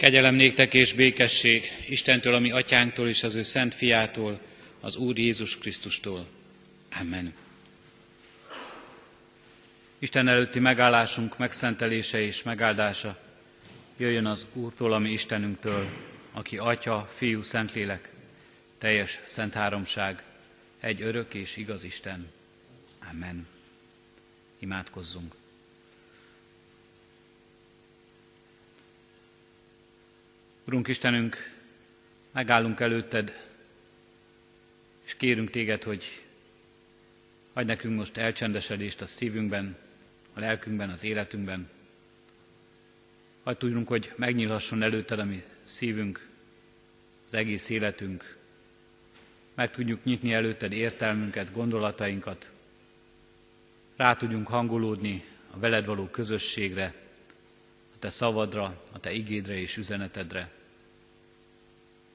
Kegyelem néktek és békesség Istentől, ami atyánktól és az ő szent fiától, az Úr Jézus Krisztustól. Amen. Isten előtti megállásunk megszentelése és megáldása jöjjön az Úrtól, ami Istenünktől, aki Atya, Fiú, Szentlélek, teljes szent háromság, egy örök és igaz Isten. Amen. Imádkozzunk. Urunk Istenünk, megállunk előtted, és kérünk téged, hogy adj nekünk most elcsendesedést a szívünkben, a lelkünkben, az életünkben. Hadd tudjunk, hogy megnyílhasson előtted a mi szívünk, az egész életünk. Meg tudjuk nyitni előtted értelmünket, gondolatainkat. Rá tudjunk hangolódni a veled való közösségre, a te szavadra, a te igédre és üzenetedre.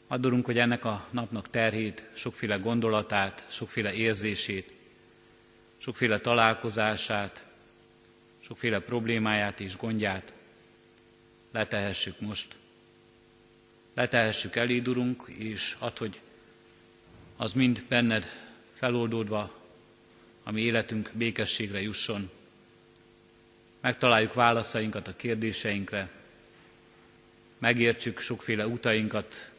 Adorunk, hogy ennek a napnak terhét, sokféle gondolatát, sokféle érzését, sokféle találkozását, sokféle problémáját és gondját letehessük most. Letehessük eléd, Urunk, és add, hogy az mind benned feloldódva, ami életünk békességre jusson. Megtaláljuk válaszainkat a kérdéseinkre, megértsük sokféle utainkat,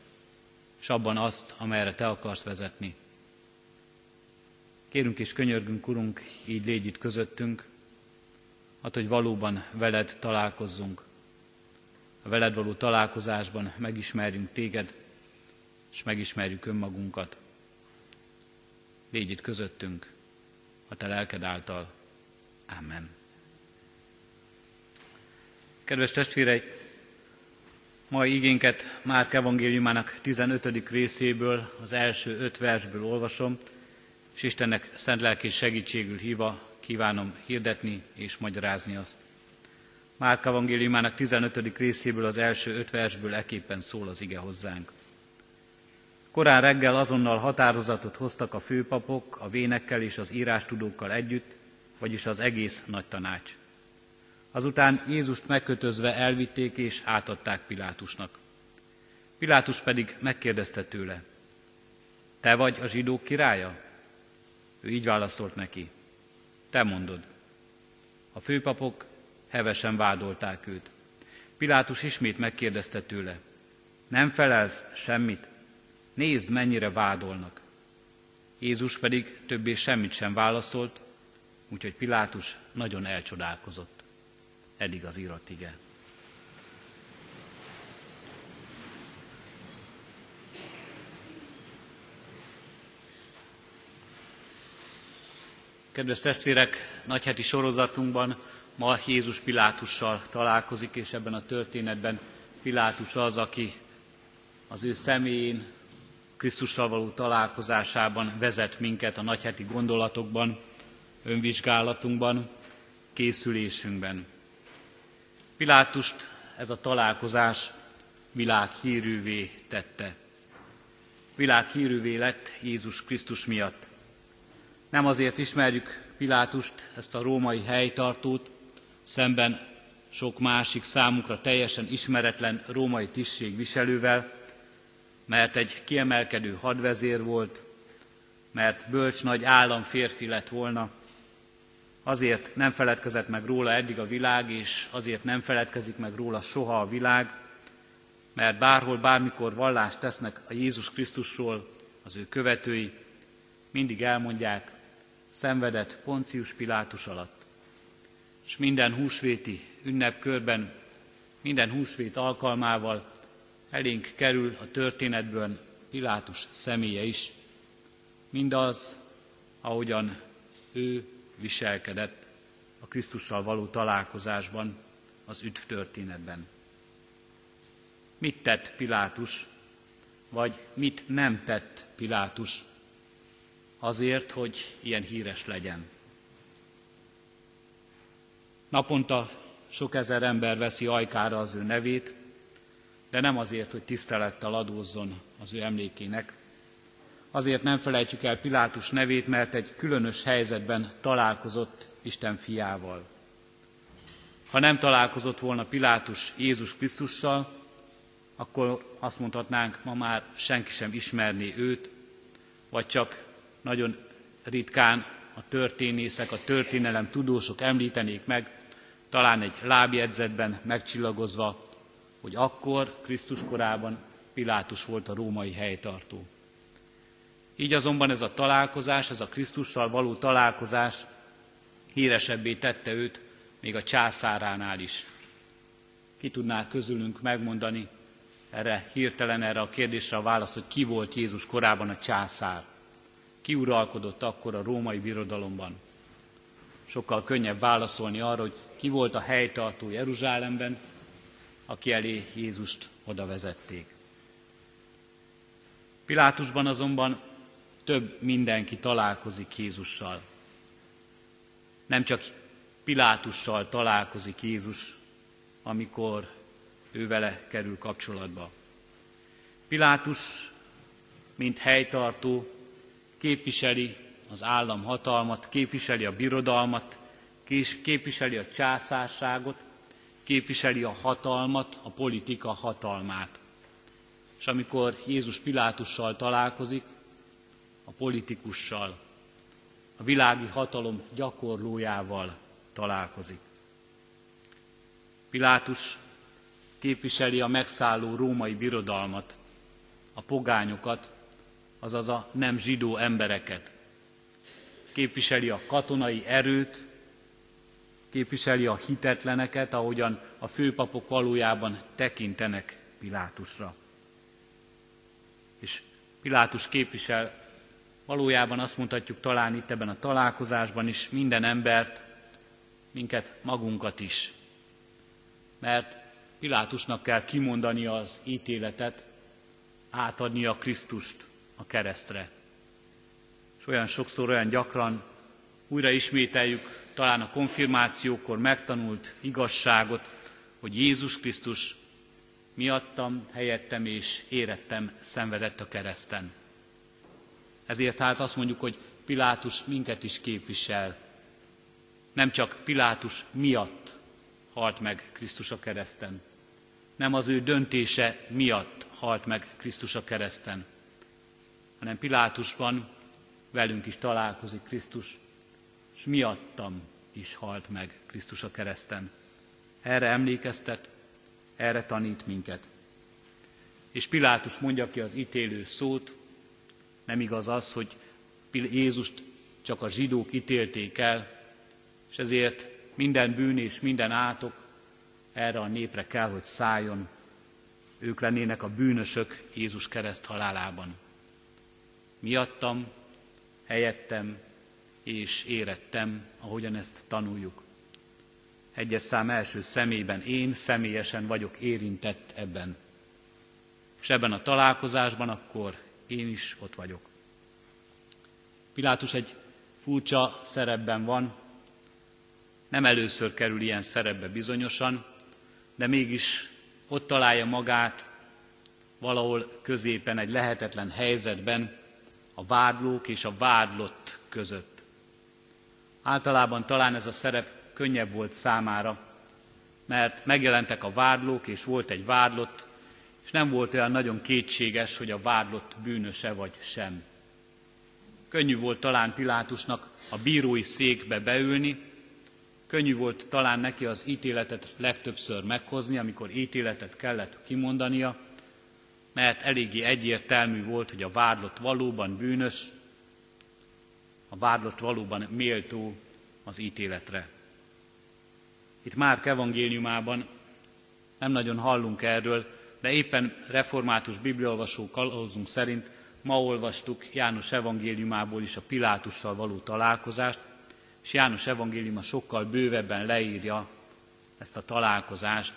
és abban azt, amelyre Te akarsz vezetni. Kérünk és könyörgünk, Urunk, így légy itt közöttünk, hát, hogy valóban veled találkozzunk. A veled való találkozásban megismerjünk téged, és megismerjük önmagunkat. Légy itt közöttünk, a te lelked által. Amen. Kedves testvéreim, mai igénket Márk evangéliumának 15. részéből, az első öt versből olvasom, és Istennek szent lelki segítségül híva kívánom hirdetni és magyarázni azt. Márk evangéliumának 15. részéből az első öt versből eképpen szól az ige hozzánk. Korán reggel azonnal határozatot hoztak a főpapok, a vénekkel és az írástudókkal együtt, vagyis az egész nagy tanács. Azután Jézust megkötözve elvitték és átadták Pilátusnak. Pilátus pedig megkérdezte tőle, te vagy a zsidók királya? Ő így válaszolt neki, te mondod. A főpapok hevesen vádolták őt. Pilátus ismét megkérdezte tőle, nem felelsz semmit? Nézd, mennyire vádolnak. Jézus pedig többé semmit sem válaszolt, úgyhogy Pilátus nagyon elcsodálkozott. Eddig az írott ige. Kedves testvérek, nagyheti sorozatunkban ma Jézus Pilátussal találkozik, és ebben a történetben Pilátus az, aki az ő személyén, Krisztussal való találkozásában vezet minket a nagyheti gondolatokban, önvizsgálatunkban, készülésünkben. Pilátust ez a találkozás világhírűvé tette. Világhírűvé lett Jézus Krisztus miatt. Nem azért ismerjük Pilátust, ezt a római helytartót, szemben sok másik számukra teljesen ismeretlen római tisztségviselővel, mert egy kiemelkedő hadvezér volt, mert bölcs nagy államférfi lett volna, azért nem feledkezett meg róla eddig a világ, és azért nem feledkezik meg róla soha a világ, mert bárhol, bármikor vallást tesznek a Jézus Krisztusról az ő követői, mindig elmondják, szenvedett Poncius Pilátus alatt. És minden húsvéti ünnepkörben, minden húsvét alkalmával elénk kerül a történetből Pilátus személye is, mindaz, ahogyan ő viselkedett a Krisztussal való találkozásban, az üdv történetben. Mit tett Pilátus, vagy mit nem tett Pilátus azért, hogy ilyen híres legyen? Naponta sok ezer ember veszi ajkára az ő nevét, de nem azért, hogy tisztelettel adózzon az ő emlékének, Azért nem felejtjük el Pilátus nevét, mert egy különös helyzetben találkozott Isten fiával. Ha nem találkozott volna Pilátus Jézus Krisztussal, akkor azt mondhatnánk, ma már senki sem ismerné őt, vagy csak nagyon ritkán a történészek, a történelem tudósok említenék meg, talán egy lábjegyzetben megcsillagozva, hogy akkor, Krisztus korában Pilátus volt a római helytartó. Így azonban ez a találkozás, ez a Krisztussal való találkozás híresebbé tette őt még a császáránál is. Ki tudná közülünk megmondani erre hirtelen erre a kérdésre a választ, hogy ki volt Jézus korában a császár? Ki uralkodott akkor a római birodalomban? Sokkal könnyebb válaszolni arra, hogy ki volt a helytartó Jeruzsálemben, aki elé Jézust oda vezették. Pilátusban azonban több mindenki találkozik Jézussal. Nem csak Pilátussal találkozik Jézus, amikor ő vele kerül kapcsolatba. Pilátus, mint helytartó, képviseli az állam hatalmat, képviseli a birodalmat, képviseli a császárságot, képviseli a hatalmat, a politika hatalmát. És amikor Jézus Pilátussal találkozik, a politikussal, a világi hatalom gyakorlójával találkozik. Pilátus képviseli a megszálló római birodalmat, a pogányokat, azaz a nem zsidó embereket. Képviseli a katonai erőt, képviseli a hitetleneket, ahogyan a főpapok valójában tekintenek Pilátusra. És Pilátus képvisel valójában azt mondhatjuk talán itt ebben a találkozásban is minden embert, minket magunkat is. Mert Pilátusnak kell kimondani az ítéletet, átadni a Krisztust a keresztre. És olyan sokszor, olyan gyakran újra ismételjük talán a konfirmációkor megtanult igazságot, hogy Jézus Krisztus miattam, helyettem és érettem szenvedett a kereszten. Ezért hát azt mondjuk, hogy Pilátus minket is képvisel. Nem csak Pilátus miatt halt meg Krisztus a kereszten. Nem az ő döntése miatt halt meg Krisztus a kereszten, hanem Pilátusban velünk is találkozik Krisztus, és miattam is halt meg Krisztus a kereszten. Erre emlékeztet, erre tanít minket. És Pilátus mondja ki az ítélő szót, nem igaz az, hogy Jézust csak a zsidók ítélték el, és ezért minden bűn és minden átok erre a népre kell, hogy szálljon. Ők lennének a bűnösök Jézus kereszt halálában. Miattam, helyettem és érettem, ahogyan ezt tanuljuk. Egyes szám első szemében én személyesen vagyok érintett ebben. És ebben a találkozásban akkor én is ott vagyok. Pilátus egy furcsa szerepben van, nem először kerül ilyen szerepbe bizonyosan, de mégis ott találja magát valahol középen egy lehetetlen helyzetben a vádlók és a vádlott között. Általában talán ez a szerep könnyebb volt számára, mert megjelentek a vádlók, és volt egy vádlott, és nem volt olyan nagyon kétséges, hogy a vádlott bűnöse vagy sem. Könnyű volt talán Pilátusnak a bírói székbe beülni, könnyű volt talán neki az ítéletet legtöbbször meghozni, amikor ítéletet kellett kimondania, mert eléggé egyértelmű volt, hogy a vádlott valóban bűnös, a vádlott valóban méltó az ítéletre. Itt Márk evangéliumában nem nagyon hallunk erről, de éppen református bibliolvasó kalózunk szerint ma olvastuk János evangéliumából is a Pilátussal való találkozást, és János evangéliuma sokkal bővebben leírja ezt a találkozást,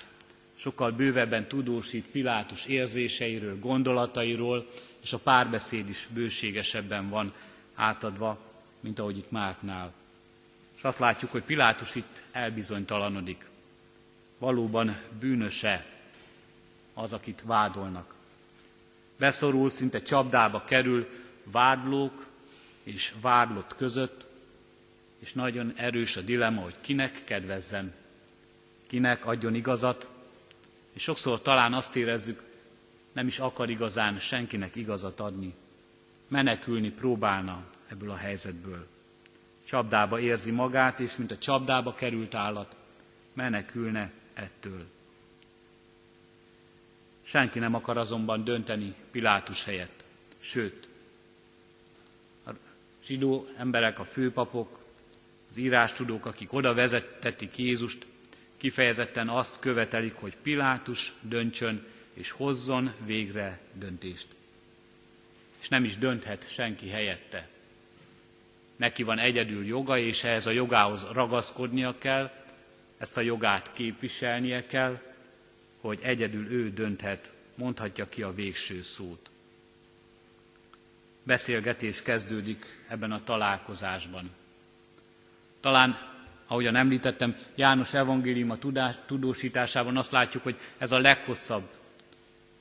sokkal bővebben tudósít Pilátus érzéseiről, gondolatairól, és a párbeszéd is bőségesebben van átadva, mint ahogy itt Márknál. És azt látjuk, hogy Pilátus itt elbizonytalanodik. Valóban bűnöse az, akit vádolnak. Beszorul, szinte csapdába kerül vádlók és vádlott között, és nagyon erős a dilemma, hogy kinek kedvezzen, kinek adjon igazat, és sokszor talán azt érezzük, nem is akar igazán senkinek igazat adni. Menekülni próbálna ebből a helyzetből. Csapdába érzi magát, és mint a csapdába került állat, menekülne ettől. Senki nem akar azonban dönteni Pilátus helyett. Sőt, a zsidó emberek, a főpapok, az írástudók, akik oda vezettetik Jézust, kifejezetten azt követelik, hogy Pilátus döntsön és hozzon végre döntést. És nem is dönthet senki helyette. Neki van egyedül joga, és ehhez a jogához ragaszkodnia kell, ezt a jogát képviselnie kell, hogy egyedül ő dönthet, mondhatja ki a végső szót. Beszélgetés kezdődik ebben a találkozásban. Talán, ahogyan említettem, János evangélium a tudósításában azt látjuk, hogy ez a leghosszabb,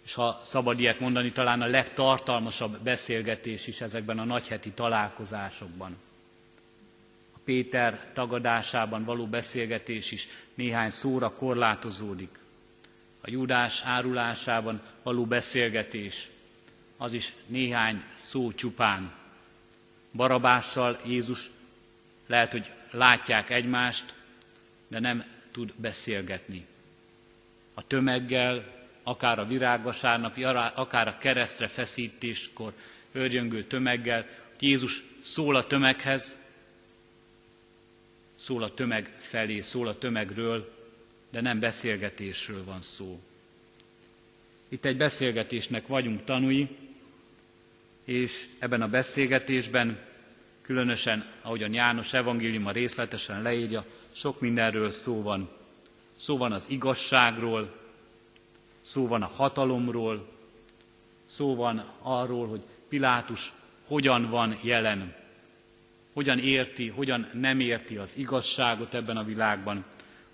és ha szabad ilyet mondani, talán a legtartalmasabb beszélgetés is ezekben a nagyheti találkozásokban. A Péter tagadásában való beszélgetés is néhány szóra korlátozódik. A Judás árulásában való beszélgetés, az is néhány szó csupán. Barabással Jézus lehet, hogy látják egymást, de nem tud beszélgetni. A tömeggel, akár a virágvasárnapi, akár a keresztre feszítéskor örjöngő tömeggel, Jézus szól a tömeghez, szól a tömeg felé, szól a tömegről, de nem beszélgetésről van szó. Itt egy beszélgetésnek vagyunk tanúi, és ebben a beszélgetésben különösen, ahogyan János evangéliuma részletesen leírja, sok mindenről szó van. Szó van az igazságról, szó van a hatalomról, szó van arról, hogy Pilátus hogyan van jelen, hogyan érti, hogyan nem érti az igazságot ebben a világban,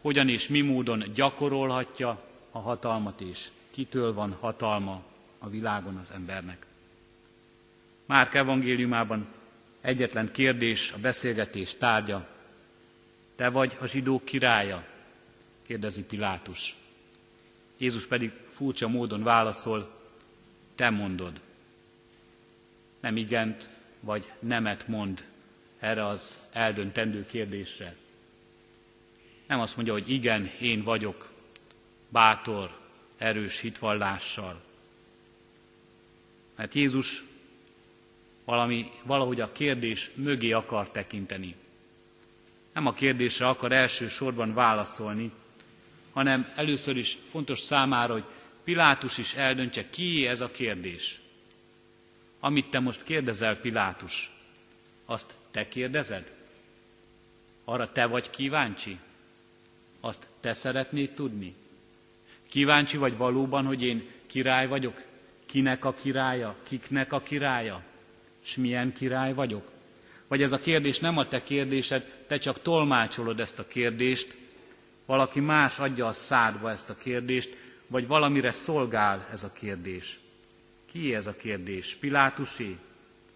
hogyan és mi módon gyakorolhatja a hatalmat, és kitől van hatalma a világon az embernek. Márk evangéliumában Egyetlen kérdés, a beszélgetés tárgya. Te vagy a zsidók királya? kérdezi Pilátus. Jézus pedig furcsa módon válaszol, te mondod. Nem igent vagy nemet mond erre az eldöntendő kérdésre. Nem azt mondja, hogy igen, én vagyok, bátor, erős hitvallással. Mert Jézus valami, valahogy a kérdés mögé akar tekinteni. Nem a kérdésre akar elsősorban válaszolni, hanem először is fontos számára, hogy Pilátus is eldöntse, ki ez a kérdés. Amit te most kérdezel, Pilátus, azt te kérdezed? Arra te vagy kíváncsi? Azt te szeretnéd tudni? Kíváncsi vagy valóban, hogy én király vagyok? Kinek a királya? Kiknek a királya? és milyen király vagyok? Vagy ez a kérdés nem a te kérdésed, te csak tolmácsolod ezt a kérdést, valaki más adja a szádba ezt a kérdést, vagy valamire szolgál ez a kérdés. Ki ez a kérdés? Pilátusé?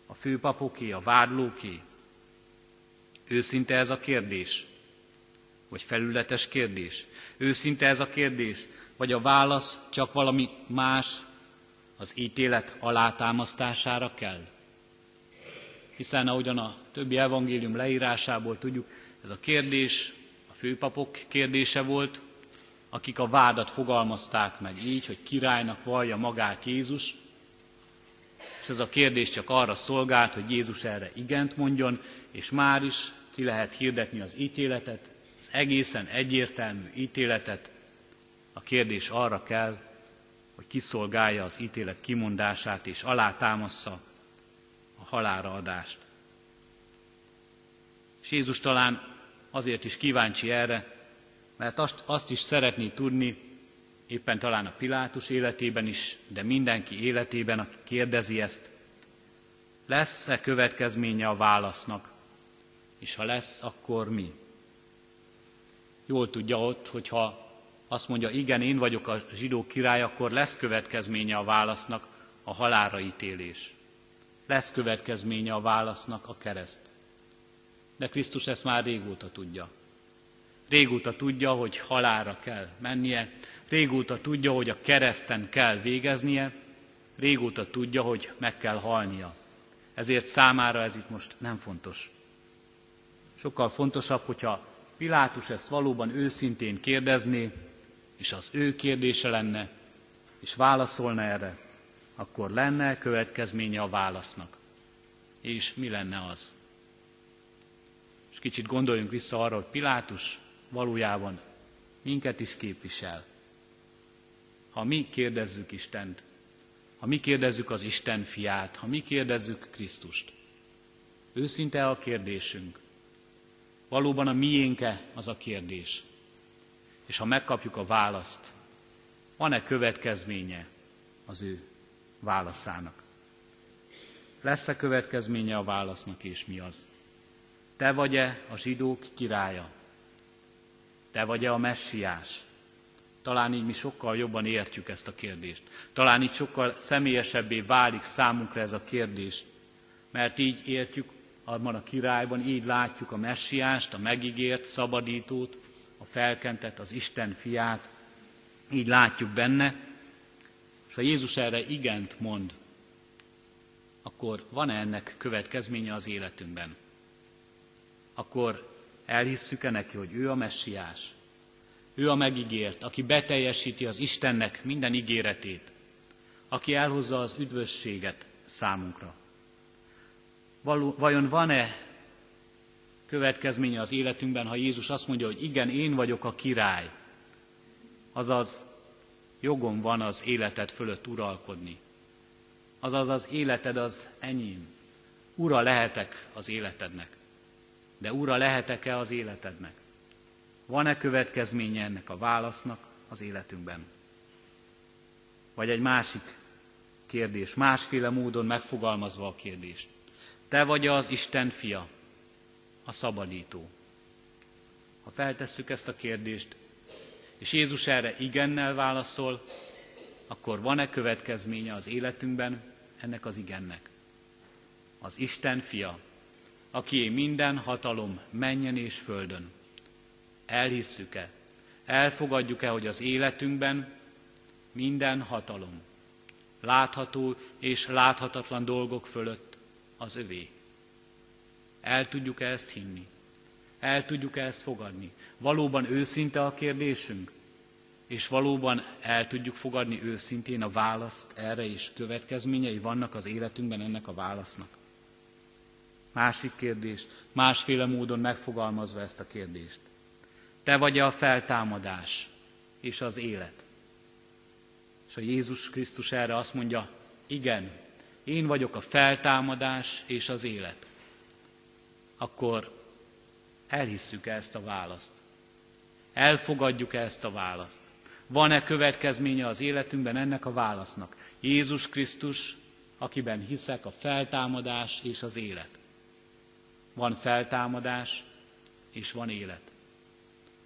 A főpapoké? A vádlóké? Őszinte ez a kérdés? Vagy felületes kérdés? Őszinte ez a kérdés? Vagy a válasz csak valami más, az ítélet alátámasztására kell? hiszen ahogyan a többi evangélium leírásából tudjuk, ez a kérdés a főpapok kérdése volt, akik a vádat fogalmazták meg így, hogy királynak vallja magát Jézus, és ez a kérdés csak arra szolgált, hogy Jézus erre igent mondjon, és már is ki lehet hirdetni az ítéletet, az egészen egyértelmű ítéletet. A kérdés arra kell, hogy kiszolgálja az ítélet kimondását, és alátámassza halára adást. És Jézus talán azért is kíváncsi erre, mert azt, azt is szeretné tudni, éppen talán a Pilátus életében is, de mindenki életében, aki kérdezi ezt, lesz-e következménye a válasznak, és ha lesz, akkor mi? Jól tudja ott, hogyha azt mondja, igen, én vagyok a zsidó király, akkor lesz következménye a válasznak, a halára ítélés lesz következménye a válasznak a kereszt. De Krisztus ezt már régóta tudja. Régóta tudja, hogy halára kell mennie, régóta tudja, hogy a kereszten kell végeznie, régóta tudja, hogy meg kell halnia. Ezért számára ez itt most nem fontos. Sokkal fontosabb, hogyha Pilátus ezt valóban őszintén kérdezné, és az ő kérdése lenne, és válaszolna erre, akkor lenne következménye a válasznak. És mi lenne az? És kicsit gondoljunk vissza arra, hogy Pilátus valójában minket is képvisel. Ha mi kérdezzük Istent, ha mi kérdezzük az Isten fiát, ha mi kérdezzük Krisztust, őszinte a kérdésünk, valóban a miénke az a kérdés. És ha megkapjuk a választ, van-e következménye az ő válaszának? Lesz-e következménye a válasznak, és mi az? Te vagy-e a zsidók királya? Te vagy-e a messiás? Talán így mi sokkal jobban értjük ezt a kérdést. Talán így sokkal személyesebbé válik számunkra ez a kérdés, mert így értjük abban a királyban, így látjuk a messiást, a megígért szabadítót, a felkentet, az Isten fiát, így látjuk benne, és ha Jézus erre igent mond, akkor van-e ennek következménye az életünkben? Akkor elhisszük-e neki, hogy ő a messiás? Ő a megígért, aki beteljesíti az Istennek minden ígéretét, aki elhozza az üdvösséget számunkra. Vajon van-e következménye az életünkben, ha Jézus azt mondja, hogy igen, én vagyok a király, azaz jogom van az életed fölött uralkodni. Azaz az életed az enyém. Ura lehetek az életednek. De ura lehetek-e az életednek? Van-e következménye ennek a válasznak az életünkben? Vagy egy másik kérdés, másféle módon megfogalmazva a kérdést. Te vagy az Isten fia, a szabadító. Ha feltesszük ezt a kérdést, és Jézus erre igennel válaszol, akkor van-e következménye az életünkben ennek az igennek? Az Isten fia, aki minden hatalom menjen és földön. Elhisszük-e, elfogadjuk-e, hogy az életünkben minden hatalom, látható és láthatatlan dolgok fölött az övé. El tudjuk-e ezt hinni? El tudjuk-e ezt fogadni? Valóban őszinte a kérdésünk? És valóban el tudjuk fogadni őszintén a választ erre, és következményei vannak az életünkben ennek a válasznak? Másik kérdés, másféle módon megfogalmazva ezt a kérdést. Te vagy a feltámadás és az élet. És a Jézus Krisztus erre azt mondja, igen, én vagyok a feltámadás és az élet. Akkor elhisszük -e ezt a választ? Elfogadjuk -e ezt a választ? Van-e következménye az életünkben ennek a válasznak? Jézus Krisztus, akiben hiszek, a feltámadás és az élet. Van feltámadás, és van élet.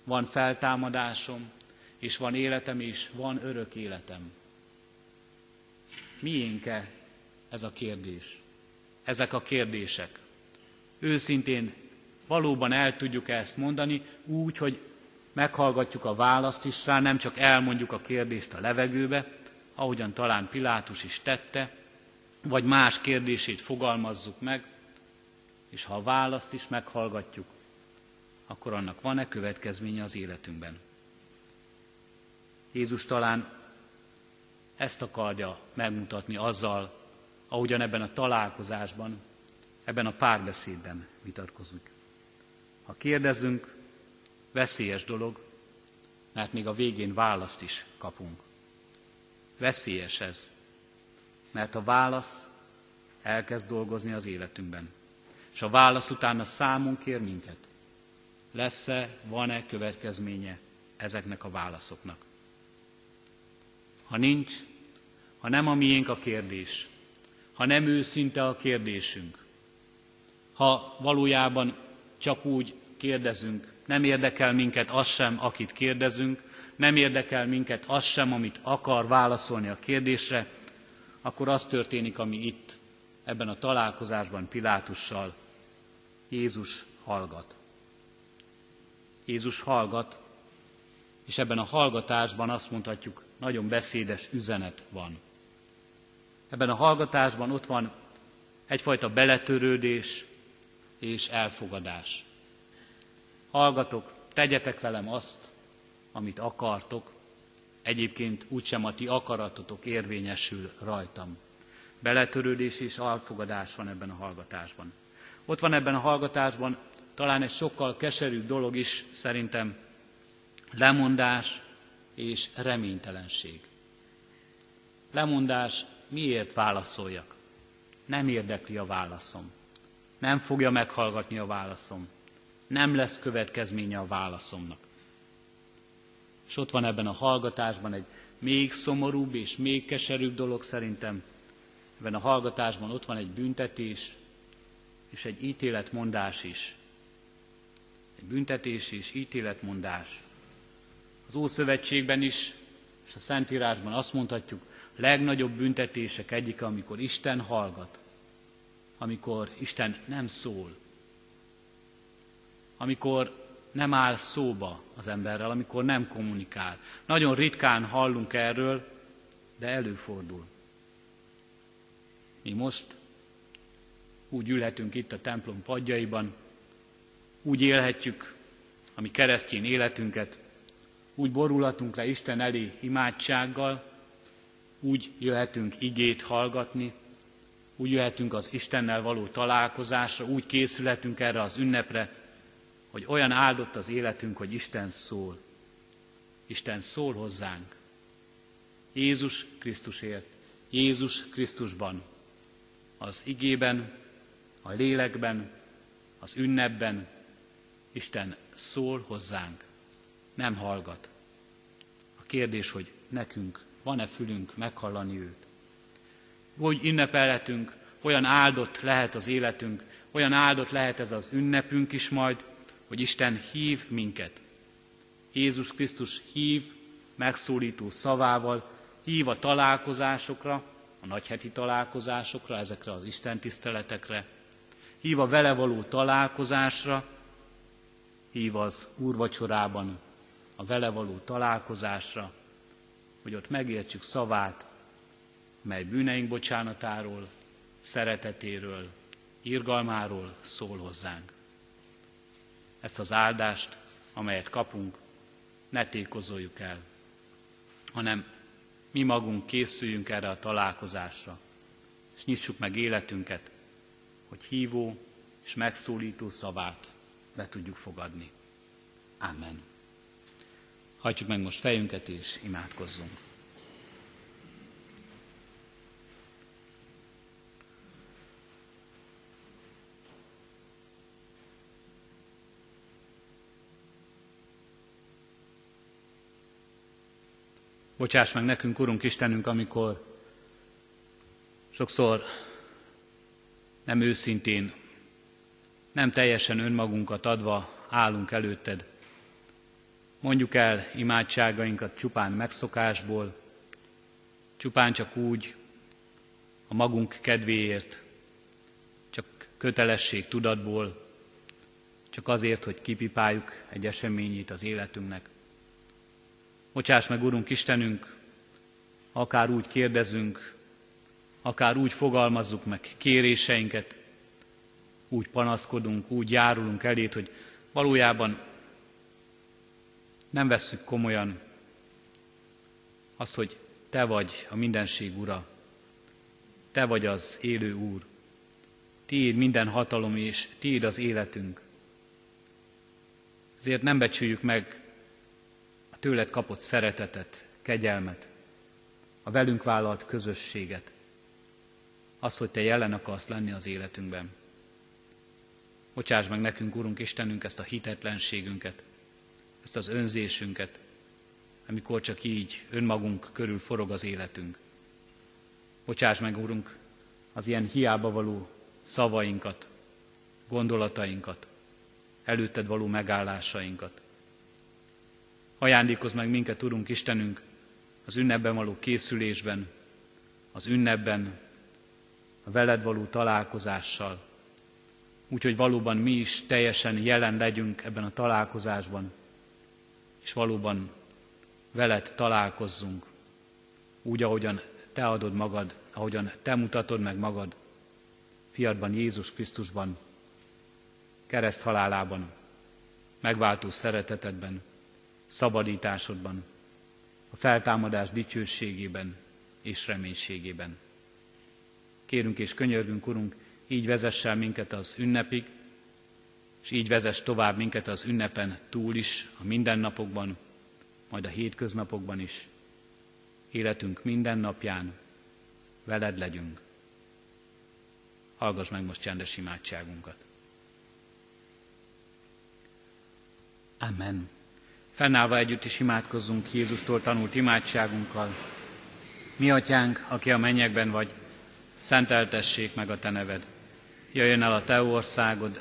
Van feltámadásom, és van életem, és van örök életem. Miénke ez a kérdés? Ezek a kérdések. Őszintén valóban el tudjuk ezt mondani úgy, hogy meghallgatjuk a választ is rá, nem csak elmondjuk a kérdést a levegőbe, ahogyan talán Pilátus is tette, vagy más kérdését fogalmazzuk meg, és ha a választ is meghallgatjuk, akkor annak van-e következménye az életünkben. Jézus talán ezt akarja megmutatni azzal, ahogyan ebben a találkozásban, ebben a párbeszédben vitatkozunk. Ha kérdezünk, veszélyes dolog, mert még a végén választ is kapunk. Veszélyes ez, mert a válasz elkezd dolgozni az életünkben. És a válasz utána számon kér minket. Lesz-e, van-e következménye ezeknek a válaszoknak? Ha nincs, ha nem a miénk a kérdés, ha nem őszinte a kérdésünk, ha valójában csak úgy kérdezünk, nem érdekel minket az sem, akit kérdezünk, nem érdekel minket az sem, amit akar válaszolni a kérdésre, akkor az történik, ami itt, ebben a találkozásban Pilátussal Jézus hallgat. Jézus hallgat, és ebben a hallgatásban azt mondhatjuk, nagyon beszédes üzenet van. Ebben a hallgatásban ott van egyfajta beletörődés és elfogadás. Hallgatok, tegyetek velem azt, amit akartok, egyébként úgysem a ti akaratotok érvényesül rajtam. Beletörődés és elfogadás van ebben a hallgatásban. Ott van ebben a hallgatásban talán egy sokkal keserűbb dolog is szerintem, lemondás és reménytelenség. Lemondás, miért válaszoljak? Nem érdekli a válaszom. Nem fogja meghallgatni a válaszom. Nem lesz következménye a válaszomnak. És ott van ebben a hallgatásban egy még szomorúbb és még keserűbb dolog szerintem. Ebben a hallgatásban ott van egy büntetés és egy ítéletmondás is. Egy büntetés és ítéletmondás. Az Ószövetségben is, és a Szentírásban azt mondhatjuk, legnagyobb büntetések egyike, amikor Isten hallgat, amikor Isten nem szól, amikor nem áll szóba az emberrel, amikor nem kommunikál. Nagyon ritkán hallunk erről, de előfordul. Mi most úgy ülhetünk itt a templom padjaiban, úgy élhetjük a mi keresztény életünket, úgy borulhatunk le Isten elé imádsággal, úgy jöhetünk igét hallgatni, úgy jöhetünk az Istennel való találkozásra, úgy készülhetünk erre az ünnepre, hogy olyan áldott az életünk, hogy Isten szól. Isten szól hozzánk. Jézus Krisztusért, Jézus Krisztusban, az igében, a lélekben, az ünnepben Isten szól hozzánk, nem hallgat. A kérdés, hogy nekünk van-e fülünk meghallani őt. Úgy ünnepelhetünk, olyan áldott lehet az életünk, olyan áldott lehet ez az ünnepünk is majd, hogy Isten hív minket. Jézus Krisztus hív megszólító szavával, hív a találkozásokra, a nagyheti találkozásokra, ezekre az Isten tiszteletekre, hív a vele való találkozásra, hív az úrvacsorában a vele való találkozásra, hogy ott megértsük szavát, mely bűneink bocsánatáról, szeretetéről, irgalmáról szól hozzánk ezt az áldást, amelyet kapunk, ne tékozoljuk el, hanem mi magunk készüljünk erre a találkozásra, és nyissuk meg életünket, hogy hívó és megszólító szavát be tudjuk fogadni. Amen. Hajtsuk meg most fejünket és imádkozzunk. Bocsáss meg nekünk, Urunk Istenünk, amikor sokszor nem őszintén, nem teljesen önmagunkat adva állunk előtted. Mondjuk el imádságainkat csupán megszokásból, csupán csak úgy, a magunk kedvéért, csak kötelesség tudatból, csak azért, hogy kipipáljuk egy eseményét az életünknek. Bocsáss meg, Urunk Istenünk, akár úgy kérdezünk, akár úgy fogalmazzuk meg kéréseinket, úgy panaszkodunk, úgy járulunk elét, hogy valójában nem vesszük komolyan azt, hogy Te vagy a mindenség Ura, Te vagy az élő Úr, Tiéd minden hatalom és Tiéd az életünk. Ezért nem becsüljük meg tőled kapott szeretetet, kegyelmet, a velünk vállalt közösséget, az, hogy Te jelen akarsz lenni az életünkben. Bocsáss meg nekünk, Urunk Istenünk, ezt a hitetlenségünket, ezt az önzésünket, amikor csak így önmagunk körül forog az életünk. Bocsáss meg, Urunk, az ilyen hiába való szavainkat, gondolatainkat, előtted való megállásainkat. Ajándékozz meg minket, Urunk Istenünk, az ünnepben való készülésben, az ünnepben, a veled való találkozással, úgyhogy valóban mi is teljesen jelen legyünk ebben a találkozásban, és valóban veled találkozzunk, úgy, ahogyan Te adod magad, ahogyan Te mutatod meg magad, fiadban Jézus Krisztusban, kereszt halálában, megváltó szeretetedben, szabadításodban, a feltámadás dicsőségében és reménységében. Kérünk és könyörgünk, Urunk, így vezess el minket az ünnepig, és így vezess tovább minket az ünnepen túl is, a mindennapokban, majd a hétköznapokban is. Életünk minden napján veled legyünk. Hallgass meg most csendes imádságunkat. Amen. Fennállva együtt is imádkozzunk Jézustól tanult imádságunkkal. Mi atyánk, aki a mennyekben vagy, szenteltessék meg a te neved. Jöjjön el a te országod,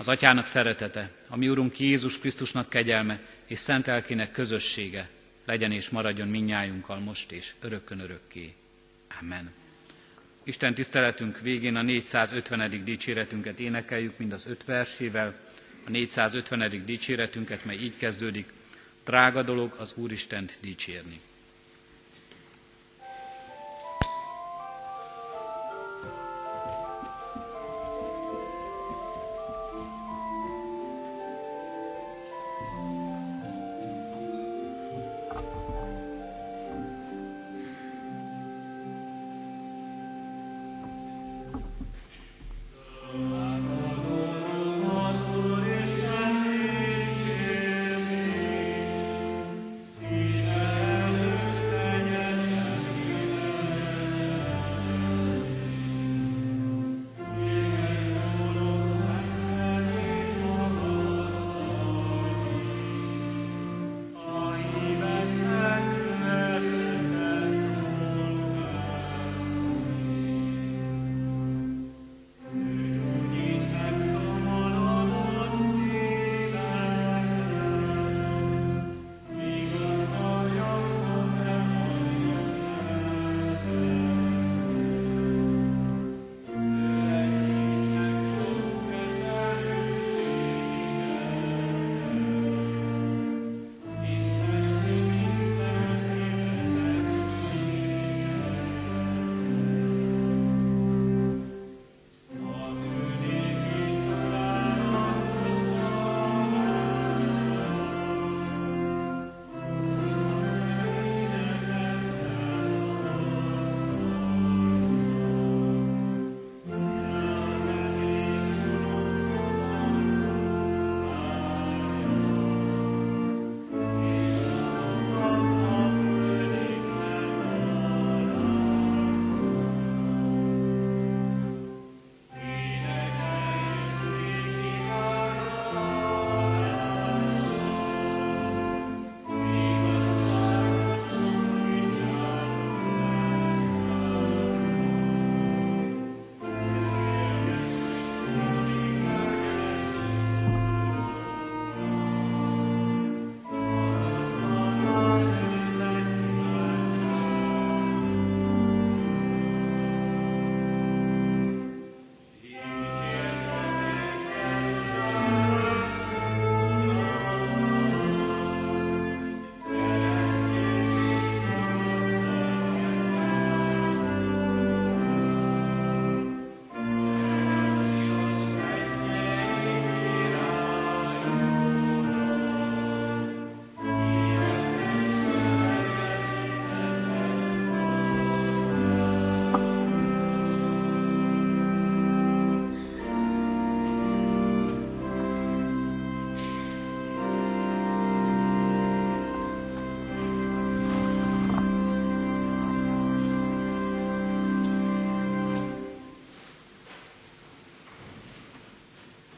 Az Atyának szeretete, a mi Urunk Jézus Krisztusnak kegyelme és szent elkének közössége legyen és maradjon minnyájunkkal most és örökkön örökké. Amen. Isten tiszteletünk végén a 450. dicséretünket énekeljük, mind az öt versével. A 450. dicséretünket, mely így kezdődik, drága dolog az Úristent dicsérni.